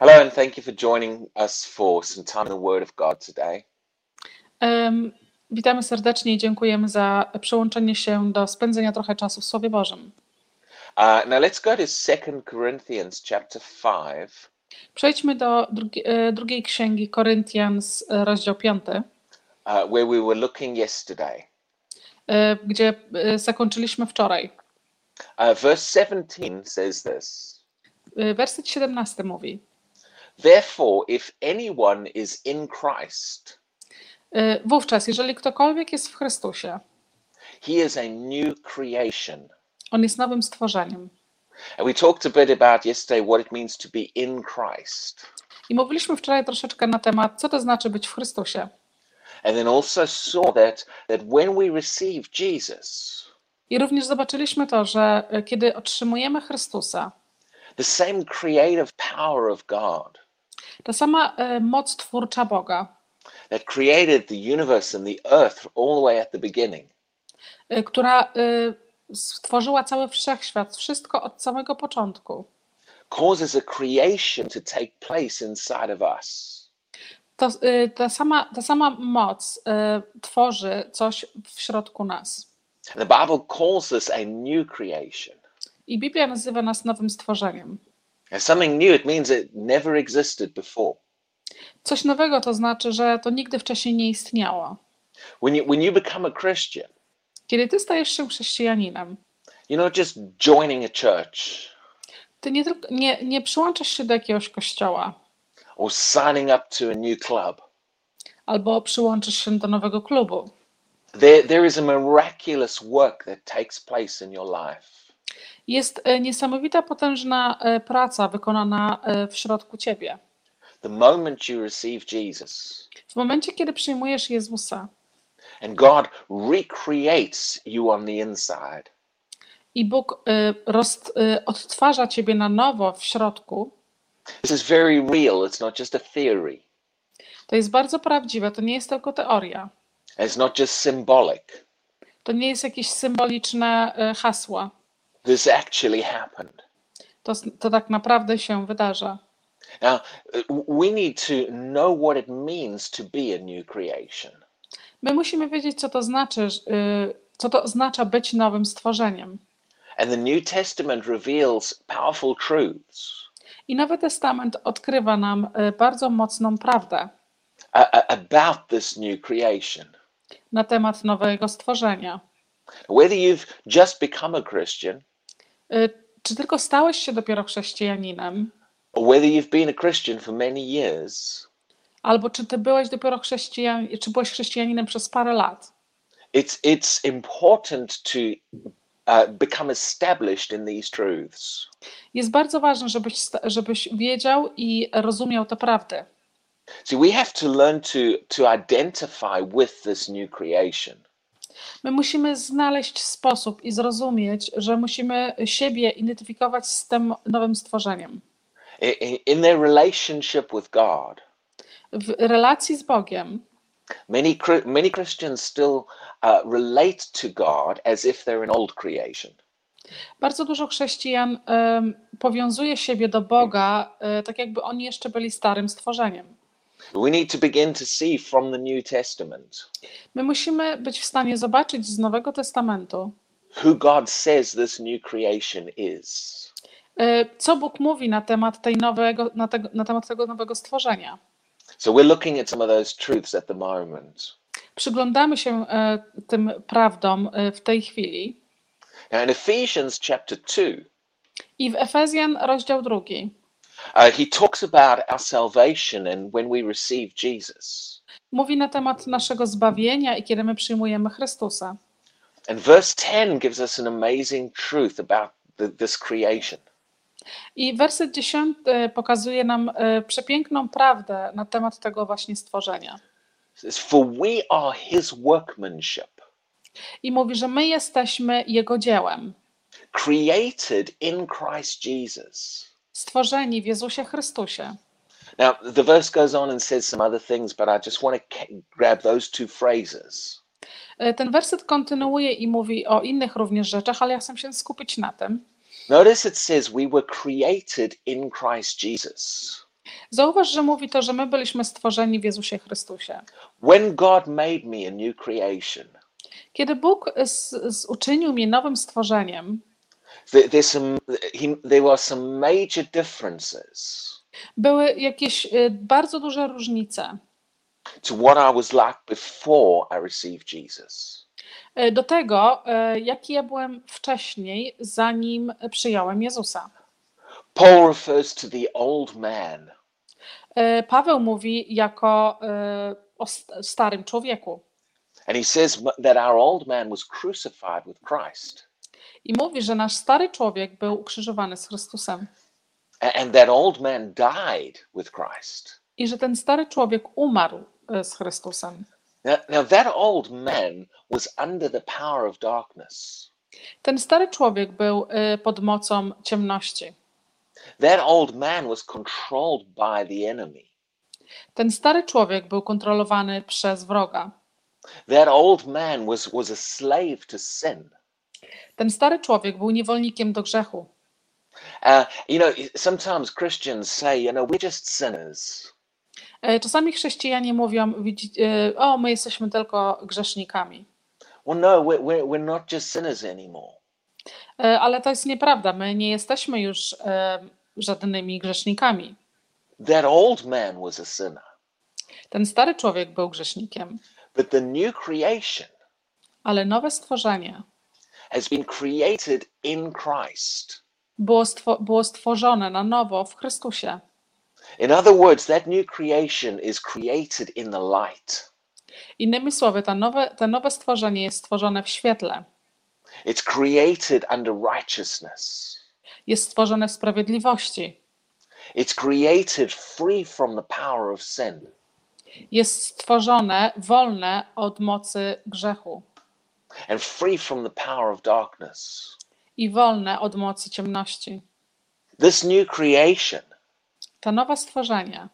Hello, and thank you for joining us for some time in the Word of God today. Em, Witamy serdecznie i dziękujemy za przyłączenie się do spędzenia trochę czasu w Słowie Bożym. Uh, now let's go to 2 Corinthians chapter 5, Przejdźmy do drugi, e, drugiej księgi Koryntian, z, e, rozdział 5, uh, where we were looking yesterday. e, gdzie zakończyliśmy wczoraj. Uh, verse 17 says this Werset 17 mówi: Therefore, if anyone is in Christ, e, Wówczas, jeżeli ktokolwiek jest w Chrystusie, he is a new creation. on jest nowym stworzeniem. And we talked a bit about yesterday what it means to be in Christ. I mówiliśmy wczoraj troszeczkę na temat, co to znaczy być w Chrystusie. And then also saw that, that when we receive Jesus, I również zobaczyliśmy to, że e, kiedy otrzymujemy Chrystusa, the same creative power of God ta sama e, moc twórcza Boga, that created the universe and the earth all the way at the beginning y, która y, stworzyła cały wszechświat, wszystko od samego początku. causes a creation to take place inside of us. To, ta, sama, ta sama moc tworzy coś w środku nas. The Bible calls this a new creation. I Biblia nazywa nas nowym stworzeniem. Something new, it means it never existed before. Coś nowego to znaczy, że to nigdy wcześniej nie istniało. When you, when you become a Christian, Kiedy ty stajesz się chrześcijaninem, you're not just joining a church ty nie, tylko, nie, nie przyłączasz się do jakiegoś kościoła or signing up to a new club. albo przyłączysz się do nowego klubu. There, there is a miraculous work that takes place in your life. Jest e, niesamowita, potężna e, praca wykonana e, w środku ciebie. The moment you receive Jesus, W momencie, kiedy przyjmujesz Jezusa and God recreates you on the inside. i Bóg roz, odtwarza ciebie na nowo w środku, This is very real. It's not just a theory. to jest bardzo prawdziwe. To nie jest tylko teoria. It's not just symbolic. To nie jest jakieś symboliczne hasła. This actually happened. To, to tak naprawdę się wydarza. Now, we need to know what it means to be a new creation. My musimy wiedzieć, co to znaczy, y, co to oznacza być nowym stworzeniem. And the New Testament reveals powerful truths I Nowy Testament odkrywa nam y, bardzo mocną prawdę about this new creation. na temat nowego stworzenia. Whether you've just become a Christian Czy tylko stałeś się dopiero chrześcijaninem, or whether you've been a Christian for many years, albo czy ty byłeś dopiero chrześcijan, czy byłeś chrześcijaninem przez parę lat? it's, it's important to uh, become established in these truths. Jest bardzo ważne, żebyś, żebyś wiedział i rozumiał tę prawdę. See, we have to learn to, to identify with this new creation. My musimy znaleźć sposób i zrozumieć, że musimy siebie identyfikować z tym nowym stworzeniem. In their relationship with God, W relacji z Bogiem many, many Christians still uh, relate to God as if they're an old creation. bardzo dużo chrześcijan em, powiązuje siebie do Boga, e, tak jakby oni jeszcze byli starym stworzeniem. We need to begin to see from the New Testament My musimy być w stanie zobaczyć z Nowego Testamentu, who God says this new creation is. e, co Bóg mówi na temat, tej nowego, na, tego, na temat tego nowego stworzenia. So we're looking at some of those truths at the moment. Przyglądamy się e, tym prawdom e, w tej chwili. Now, in Ephesians chapter 2, I w Efezjan, rozdział drugi, uh, he talks about our salvation and when we receive Jesus. mówi na temat naszego zbawienia i kiedy my przyjmujemy Chrystusa. And verse 10 gives us an amazing truth about the, this creation. I werset 10 pokazuje nam e, przepiękną prawdę na temat tego właśnie stworzenia. For we are his workmanship, I mówi, że my jesteśmy Jego dziełem, created in Christ Jesus. Stworzeni w Jezusie Chrystusie. Now, the verse goes on and says some other things, but I just want to grab those two phrases. E, Ten werset kontynuuje i mówi o innych również rzeczach, ale ja chcę się skupić na tym. Notice it says we were created in Christ Jesus. Zauważ, że mówi to, że my byliśmy stworzeni w Jezusie Chrystusie. When God made me a new creation, Kiedy Bóg z, z uczynił mnie nowym stworzeniem, there's some, he, there were some major differences. Były jakieś y, bardzo duże różnice. To what I was like before I received Jesus. y, do tego, y, jaki ja byłem wcześniej, zanim przyjąłem Jezusa. Paul refers to the old man. Paweł mówi jako o st- starym człowieku. And he says that our old man was crucified with Christ, i mówi, że nasz stary człowiek był ukrzyżowany z Chrystusem and that old man died with Christ. i że ten stary człowiek umarł y, z Chrystusem. Now, now that old man was under the power of darkness. Ten stary człowiek był y, pod mocą ciemności. That old man was controlled by the enemy. Ten stary człowiek był kontrolowany przez wroga. That old man was, was a slave to sin. Ten stary człowiek był niewolnikiem do grzechu. Uh, you know, sometimes Christians say, you know, we're just sinners. E, Czasami chrześcijanie mówią, widzi- e, o, my jesteśmy tylko grzesznikami. Well, no, we're, we're, we're not just sinners anymore. E, Ale to jest nieprawda. My nie jesteśmy już e, żadnymi grzesznikami. That old man was a sinner. Ten stary człowiek był grzesznikiem, But the new creation ale nowe stworzenie has been created in Christ. było, stwo- było stworzone na nowo w Chrystusie. In other words, that new creation is created in the light. Innymi słowy, to nowe, to nowe stworzenie jest stworzone w świetle, It's created under righteousness. jest stworzone w sprawiedliwości, It's created free from the power of sin. jest stworzone wolne od mocy grzechu and free from the power of darkness. i wolne od mocy ciemności. This new creation To nowe stworzenie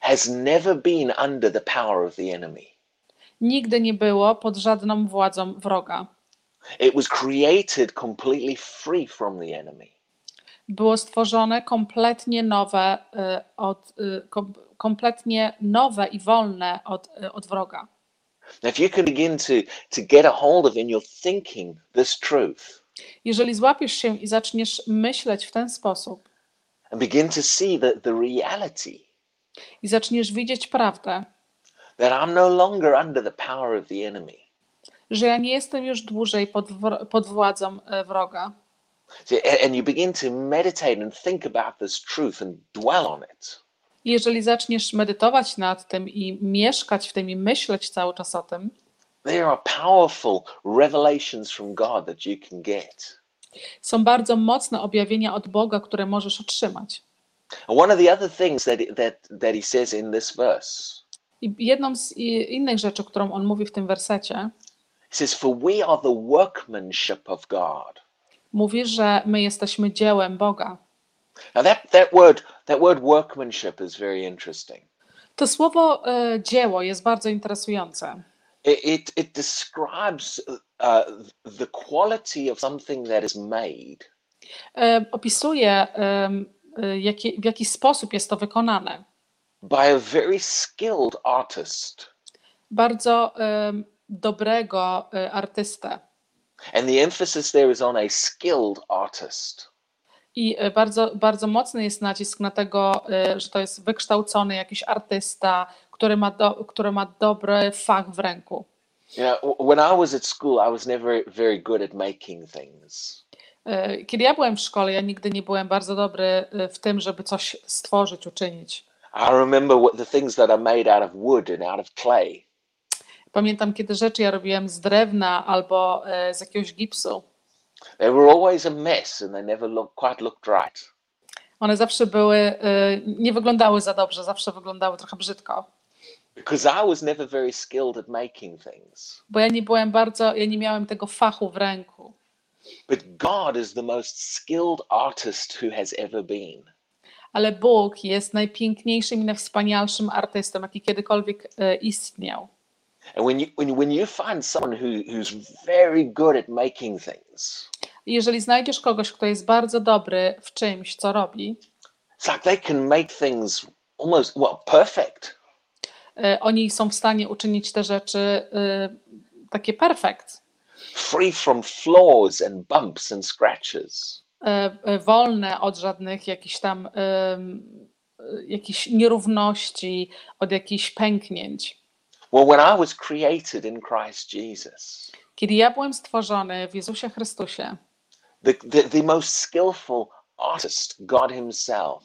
has never been under the power of the enemy. nigdy nie było pod żadną władzą wroga. It was created completely free from the enemy. Było stworzone kompletnie nowe, y, od, y, kom, kompletnie nowe i wolne od, y, od wroga. Now, if you can begin to, to get a hold of in your thinking this truth Jeżeli złapiesz się i zaczniesz myśleć w ten sposób and begin to see the, the reality i zaczniesz widzieć prawdę, that I'm no longer under the power of the enemy. że ja nie jestem już dłużej pod, pod władzą e, wroga, See, And you begin to meditate and think about this truth and dwell on it. I jeżeli zaczniesz medytować nad tym i mieszkać w tym i myśleć cały czas o tym, There are powerful revelations from God that you can get. są bardzo mocne objawienia od Boga, które możesz otrzymać. And one of the other things that, that, that he says in this verse, I jedną z innych rzeczy, którą on mówi w tym wersecie, says, For we are the workmanship of God. mówi, że my jesteśmy dziełem Boga. Now that, that word that word workmanship is very interesting. To słowo e, dzieło jest bardzo interesujące. It, it, it describes uh, the quality of something that is made E, opisuje, e, jaki, w jaki sposób jest to wykonane. by a very skilled artist. Bardzo dobrego artystę. And the emphasis there is on a skilled artist. I e, bardzo, bardzo mocny jest nacisk na tego, e, że to jest wykształcony jakiś artysta, który ma, do, który ma dobry fach w ręku. When I was at school, I was never very good at making things. E, Kiedy ja byłem w szkole, ja nigdy nie byłem bardzo dobry w tym, żeby coś stworzyć, uczynić. I remember what the things that are made out of wood and out of clay. Pamiętam, kiedy rzeczy ja robiłem z drewna albo z jakiegoś gipsu. They were always a mess and they never look, quite looked right. One zawsze były, e, nie wyglądały za dobrze, zawsze wyglądały trochę brzydko. Because I was never very skilled at making things. Bo ja nie byłem bardzo, ja nie miałem tego fachu w ręku. But God is the most skilled artist who has ever been. Ale Bóg jest najpiękniejszym i najwspanialszym artystą, jaki kiedykolwiek e, istniał. And when you when, when you find someone who, who's very good at making things, I jeżeli znajdziesz kogoś, kto jest bardzo dobry w czymś, co robi, it's like they can make things almost, well, perfect. E, Oni są w stanie uczynić te rzeczy e, takie perfekt, free from flaws and bumps and scratches. e, e, wolne od żadnych jakichś tam e, jakichś nierówności, od jakichś pęknięć. Well, when I was created in Christ Jesus, Kiedy ja byłem stworzony w Jezusie Chrystusie, the, the, the most skillful artist, God Himself,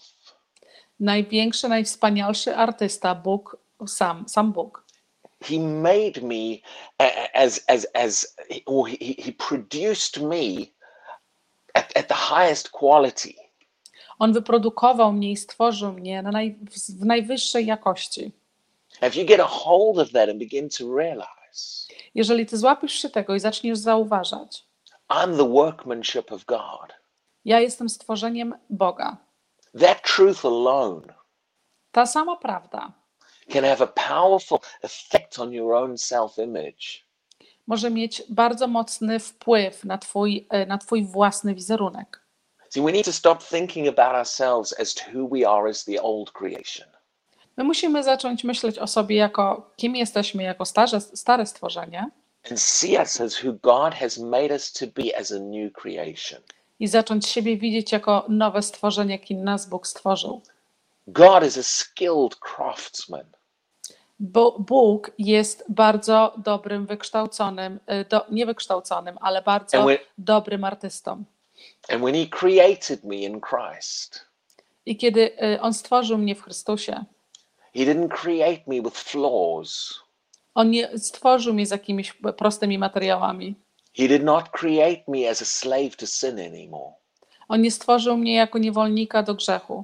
największy, najwspanialszy artysta, Bóg, sam, sam Bóg, He made me as as as or he, he produced me at, at the highest quality. On wyprodukował mnie i stworzył mnie na naj, w, najwyższej jakości. If you get a hold of that and begin to realize Jeżeli ty złapiesz się tego i zaczniesz zauważać, I'm the workmanship of God, ja jestem stworzeniem Boga. that truth alone Ta sama prawda can have a powerful effect on your own self image. może mieć bardzo mocny wpływ na twój, e, na twój własny wizerunek. See, we need to stop thinking about ourselves as to who we are as the old creation. My musimy zacząć myśleć o sobie jako kim jesteśmy, jako starze, stare stworzenie and see us as who God has made us to be as a new creation. i zacząć siebie widzieć jako nowe stworzenie, jakim nas Bóg stworzył. God is a skilled craftsman. Bo Bóg jest bardzo dobrym, wykształconym, e, do, nie wykształconym, ale bardzo when, dobrym artystą. and when He created me in Christ, I kiedy e, On stworzył mnie w Chrystusie, He didn't create me with flaws. On nie stworzył mnie z jakimiś prostymi materiałami. He did not create me as a slave to sin anymore. On nie stworzył mnie jako niewolnika do grzechu.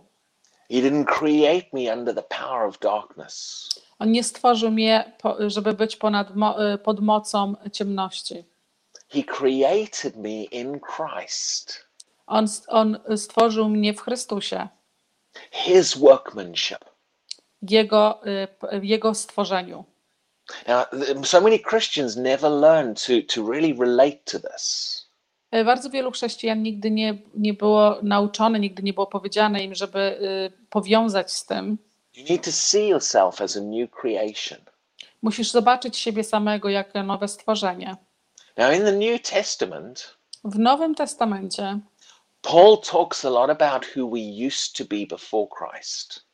He didn't create me under the power of darkness. On nie stworzył mnie, żeby być ponad, e, pod mocą ciemności. He created me in Christ, On, on stworzył mnie w Chrystusie, His workmanship. Jego, p- Jego stworzeniu. So many Christians never learn to, to really relate to this. Bardzo wielu chrześcijan nigdy nie, nie było nauczone, nigdy nie było powiedziane im, żeby e, powiązać z tym. You need to see yourself as a new creation. Musisz zobaczyć siebie samego jako nowe stworzenie. Now, in the New Testament, W Nowym Testamencie Paul talks a lot about who we used to be before Christ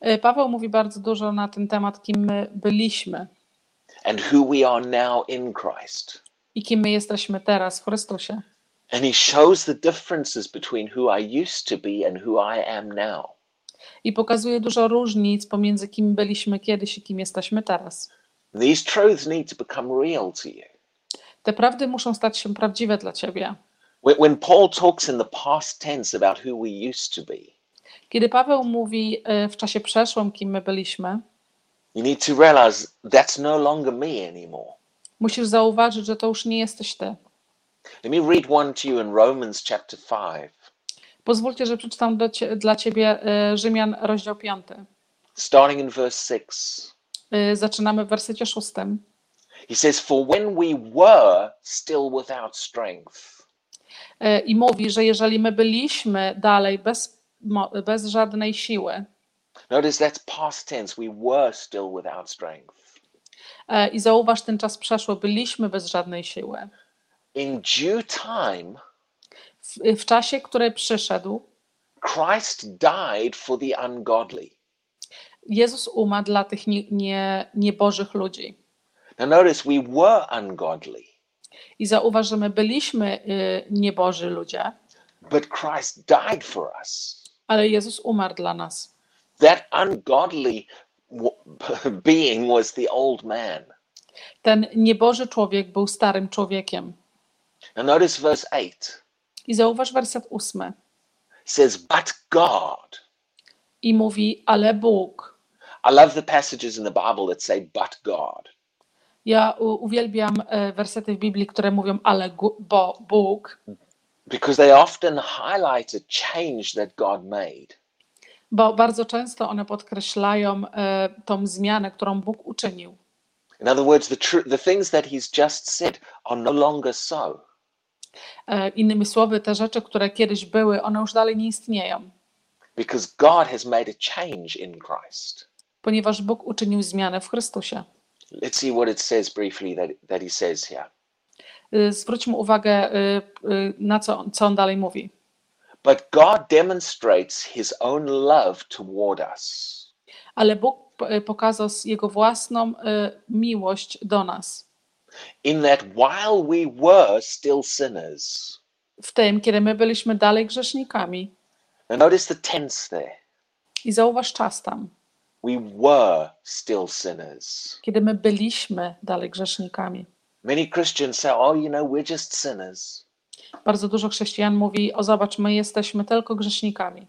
e, Paweł mówi bardzo dużo na ten temat, kim my byliśmy and who we are now in Christ. i kim my jesteśmy teraz w Chrystusie. And he shows the differences between who I used to be and who I am now. I pokazuje dużo różnic pomiędzy kim byliśmy kiedyś i kim jesteśmy teraz. These truths need to become real to you. Te prawdy muszą stać się prawdziwe dla ciebie. When, Paul talks in the past tense about who we used to be, Kiedy Paweł mówi e, w czasie przeszłym, kim my byliśmy, you need to realize that's no longer me anymore. musisz zauważyć, że to już nie jesteś ty. Let me read one to you in Romans chapter 5, Pozwólcie, że przeczytam dla ciebie e, Rzymian, rozdział 5. starting in verse 6. E, Zaczynamy w wersecie 6. He says, For when we were still without strength, E, I mówi, że jeżeli my byliśmy dalej bez, bez żadnej siły, notice that's past tense, we were still without strength. e, i zauważ ten czas przeszły, byliśmy bez żadnej siły. In due time, W, w czasie, który przyszedł, Christ died for the ungodly. Jezus umarł dla tych nie, nie, niebożych ludzi. Now, notice we were ungodly, I zauważ, że my byliśmy y, nieboży ludzie, but Christ died for us. ale Jezus umarł dla nas. That ungodly being was the old man. Ten nieboży człowiek był starym człowiekiem. Now, notice verse 8 I zauważ werset ósmy. says, But God. I mówi, ale Bóg. I love the passages in the Bible that say, But God. Ja uwielbiam e, wersety w Biblii, które mówią, ale Bóg, because they often highlight a change that God made. Bo bardzo często one podkreślają e, tą zmianę, którą Bóg uczynił. In other words, the, tru- the things that He's just said are no longer so. E, innymi słowy, te rzeczy, które kiedyś były, one już dalej nie istnieją. because God has made a change in Christ. ponieważ Bóg uczynił zmianę w Chrystusie. Let's see what it says briefly that, that he says here. Y, Zwróćmy uwagę na co, co on dalej mówi. But God demonstrates his own love toward us Ale Bóg y, pokazał Jego własną y, miłość do nas. in that while we were still sinners, W tym, kiedy my byliśmy dalej grzesznikami. notice the tense there. I zauważ czas tam. We were still sinners. Kiedy my byliśmy dalej grzesznikami. Many Christians say, oh, you know, we're just sinners. Bardzo dużo chrześcijan mówi: O, zobacz, my jesteśmy tylko grzesznikami.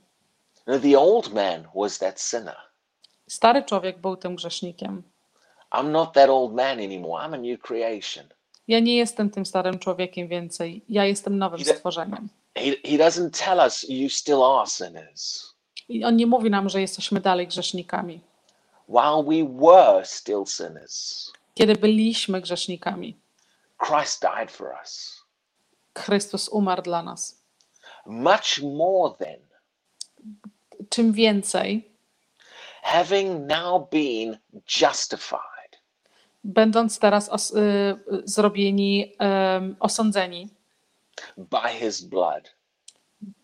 The old man was that sinner. Stary człowiek był tym grzesznikiem. I'm not that old man anymore. I'm a new creation. Ja nie jestem tym starym człowiekiem więcej. Ja jestem nowym stworzeniem. He, he doesn't tell us you still are sinners. I on nie mówi nam, że jesteśmy dalej grzesznikami. While we were still sinners, Kiedy byliśmy grzesznikami, Christ died for us. Chrystus umarł dla nas. Much more than Czym więcej, having now been justified będąc teraz os- y, zrobieni, osądzeni by his blood.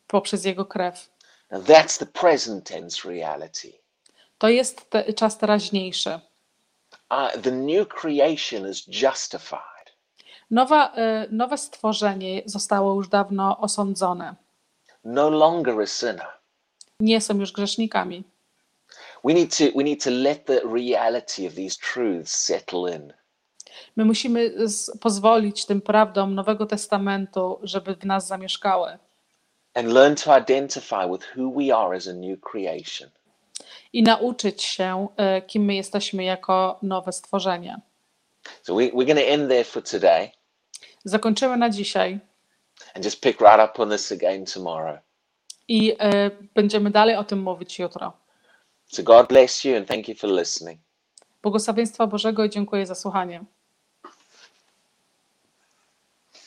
poprzez Jego krew. Now that's the present tense reality. To jest te, czas teraźniejszy. Uh, the new creation is justified. Nowa, y, nowe stworzenie zostało już dawno osądzone. no longer a sinner. Nie są już grzesznikami. We need to we need to let the reality of these truths settle in. My musimy z, pozwolić tym prawdom Nowego Testamentu, żeby w nas zamieszkały and learn to identify with who we are as a new creation. i nauczyć się, y, kim my jesteśmy jako nowe stworzenie. So we, we're going to end there for today Zakończymy na dzisiaj and just pick right up on this again tomorrow. i y, będziemy dalej o tym mówić jutro. So God bless you and thank you for listening. Błogosławieństwa Bożego i dziękuję za słuchanie.